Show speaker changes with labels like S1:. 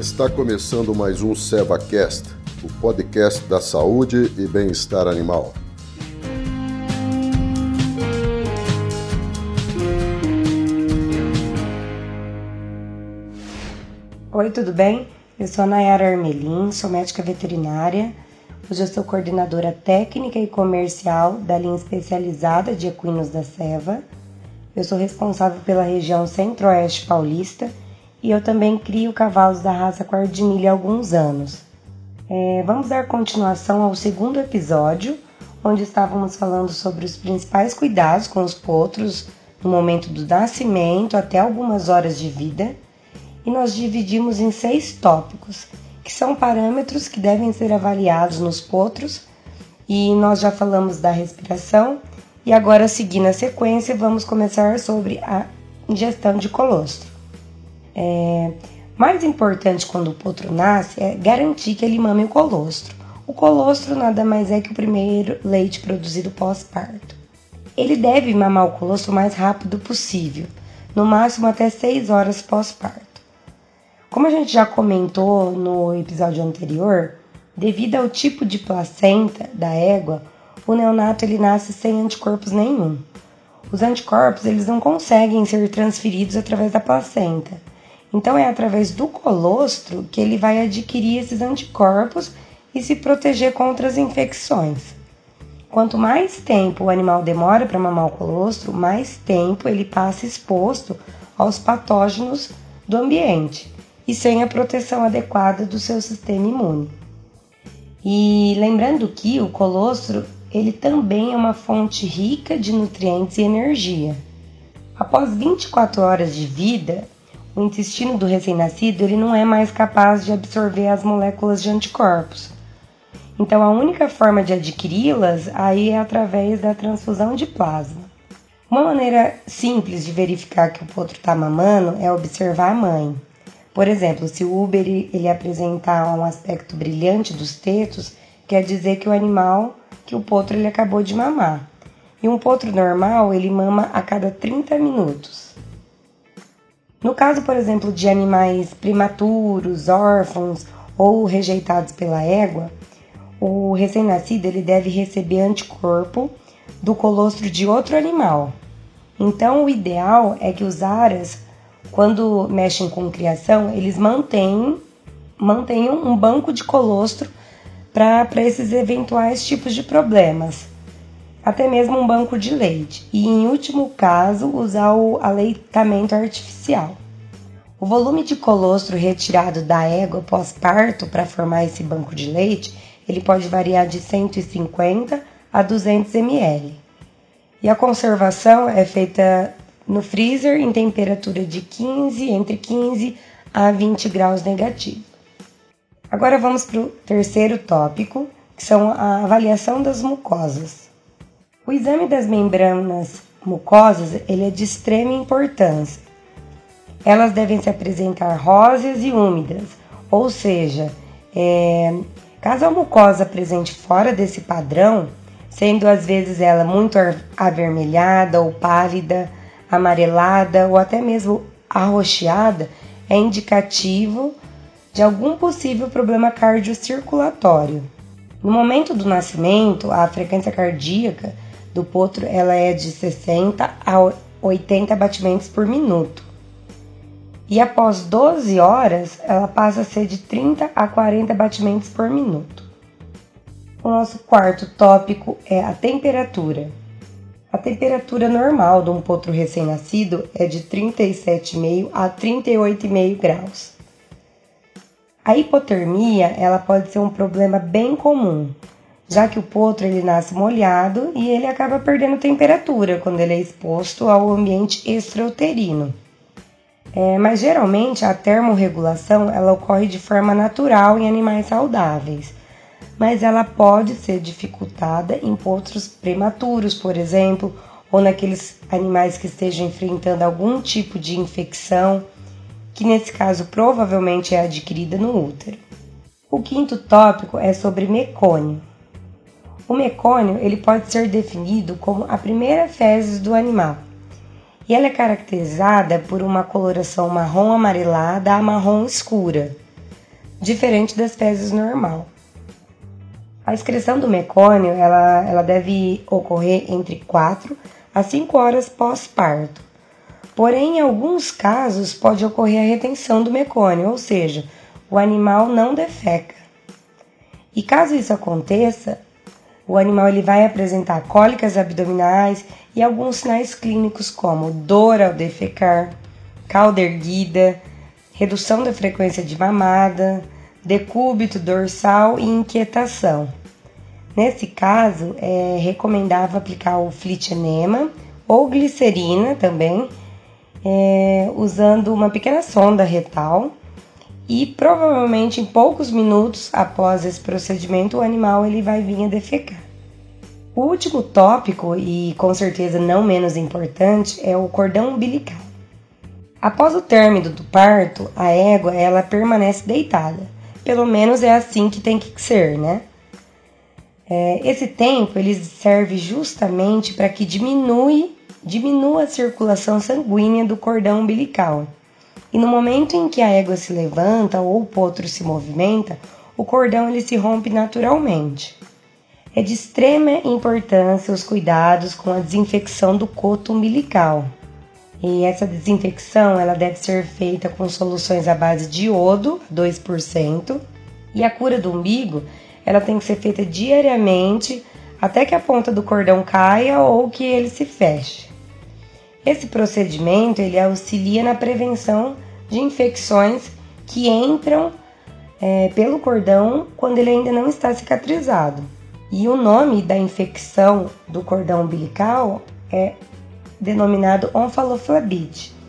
S1: Está começando mais um SevaCast, o podcast da saúde e bem-estar animal.
S2: Oi, tudo bem? Eu sou a Nayara Armelin, sou médica veterinária. Hoje eu sou coordenadora técnica e comercial da linha especializada de equinos da Seva. Eu sou responsável pela região centro-oeste paulista e eu também crio cavalos da raça Quardinilha há alguns anos. É, vamos dar continuação ao segundo episódio, onde estávamos falando sobre os principais cuidados com os potros no momento do nascimento até algumas horas de vida, e nós dividimos em seis tópicos, que são parâmetros que devem ser avaliados nos potros, e nós já falamos da respiração, e agora seguindo a sequência, vamos começar sobre a ingestão de colostro. É, mais importante quando o potro nasce é garantir que ele mame o colostro. O colostro nada mais é que o primeiro leite produzido pós-parto. Ele deve mamar o colostro o mais rápido possível, no máximo até 6 horas pós-parto. Como a gente já comentou no episódio anterior, devido ao tipo de placenta da égua, o neonato ele nasce sem anticorpos nenhum. Os anticorpos eles não conseguem ser transferidos através da placenta. Então é através do colostro que ele vai adquirir esses anticorpos e se proteger contra as infecções. Quanto mais tempo o animal demora para mamar o colostro, mais tempo ele passa exposto aos patógenos do ambiente e sem a proteção adequada do seu sistema imune. E lembrando que o colostro ele também é uma fonte rica de nutrientes e energia. Após 24 horas de vida, o intestino do recém-nascido ele não é mais capaz de absorver as moléculas de anticorpos. Então a única forma de adquiri-las aí é através da transfusão de plasma. Uma maneira simples de verificar que o potro está mamando é observar a mãe. Por exemplo, se o Uber ele apresentar um aspecto brilhante dos tetos, quer dizer que o animal, que o potro ele acabou de mamar. E um potro normal, ele mama a cada 30 minutos. No caso, por exemplo, de animais prematuros, órfãos ou rejeitados pela égua, o recém-nascido ele deve receber anticorpo do colostro de outro animal. Então, o ideal é que os aras, quando mexem com criação, eles mantenham, mantenham um banco de colostro para esses eventuais tipos de problemas. Até mesmo um banco de leite. E, em último caso, usar o aleitamento artificial. O volume de colostro retirado da égua pós-parto para formar esse banco de leite, ele pode variar de 150 a 200 ml. E a conservação é feita no freezer em temperatura de 15 entre 15 a 20 graus negativo. Agora vamos para o terceiro tópico, que são a avaliação das mucosas. O exame das membranas mucosas ele é de extrema importância elas devem se apresentar róseas e úmidas, ou seja, é, caso a mucosa apresente fora desse padrão, sendo às vezes ela muito avermelhada ou pálida, amarelada ou até mesmo arroxeada, é indicativo de algum possível problema cardiocirculatório. No momento do nascimento, a frequência cardíaca do potro ela é de 60 a 80 batimentos por minuto e após 12 horas ela passa a ser de 30 a 40 batimentos por minuto. O nosso quarto tópico é a temperatura. A temperatura normal de um potro recém-nascido é de 37,5 a 38,5 graus. A hipotermia ela pode ser um problema bem comum, já que o potro ele nasce molhado e ele acaba perdendo temperatura quando ele é exposto ao ambiente extrauterino. É, mas geralmente a termorregulação ela ocorre de forma natural em animais saudáveis, mas ela pode ser dificultada em potros prematuros, por exemplo, ou naqueles animais que estejam enfrentando algum tipo de infecção, que nesse caso provavelmente é adquirida no útero. O quinto tópico é sobre mecônio. O mecônio ele pode ser definido como a primeira fezes do animal e ela é caracterizada por uma coloração marrom amarelada a marrom escura. diferente das fezes normal. A excreção do mecônio ela, ela deve ocorrer entre 4 a 5 horas pós-parto. Porém, em alguns casos pode ocorrer a retenção do mecônio, ou seja, o animal não defeca. E caso isso aconteça, o animal ele vai apresentar cólicas abdominais e alguns sinais clínicos como dor ao defecar, cauda erguida, redução da frequência de mamada, decúbito dorsal e inquietação. Nesse caso, é recomendável aplicar o flitinema ou glicerina também, é, usando uma pequena sonda retal e provavelmente em poucos minutos após esse procedimento o animal ele vai vir a defecar. O último tópico e com certeza não menos importante é o cordão umbilical. Após o término do parto, a égua ela permanece deitada. Pelo menos é assim que tem que ser, né? É, esse tempo ele serve justamente para que diminui, diminua a circulação sanguínea do cordão umbilical. E no momento em que a égua se levanta ou o potro se movimenta, o cordão ele se rompe naturalmente. É de extrema importância os cuidados com a desinfecção do coto umbilical. E essa desinfecção ela deve ser feita com soluções à base de iodo, 2%, e a cura do umbigo ela tem que ser feita diariamente até que a ponta do cordão caia ou que ele se feche. Esse procedimento ele auxilia na prevenção de infecções que entram é, pelo cordão quando ele ainda não está cicatrizado. E o nome da infecção do cordão umbilical é denominado onfaloflebite.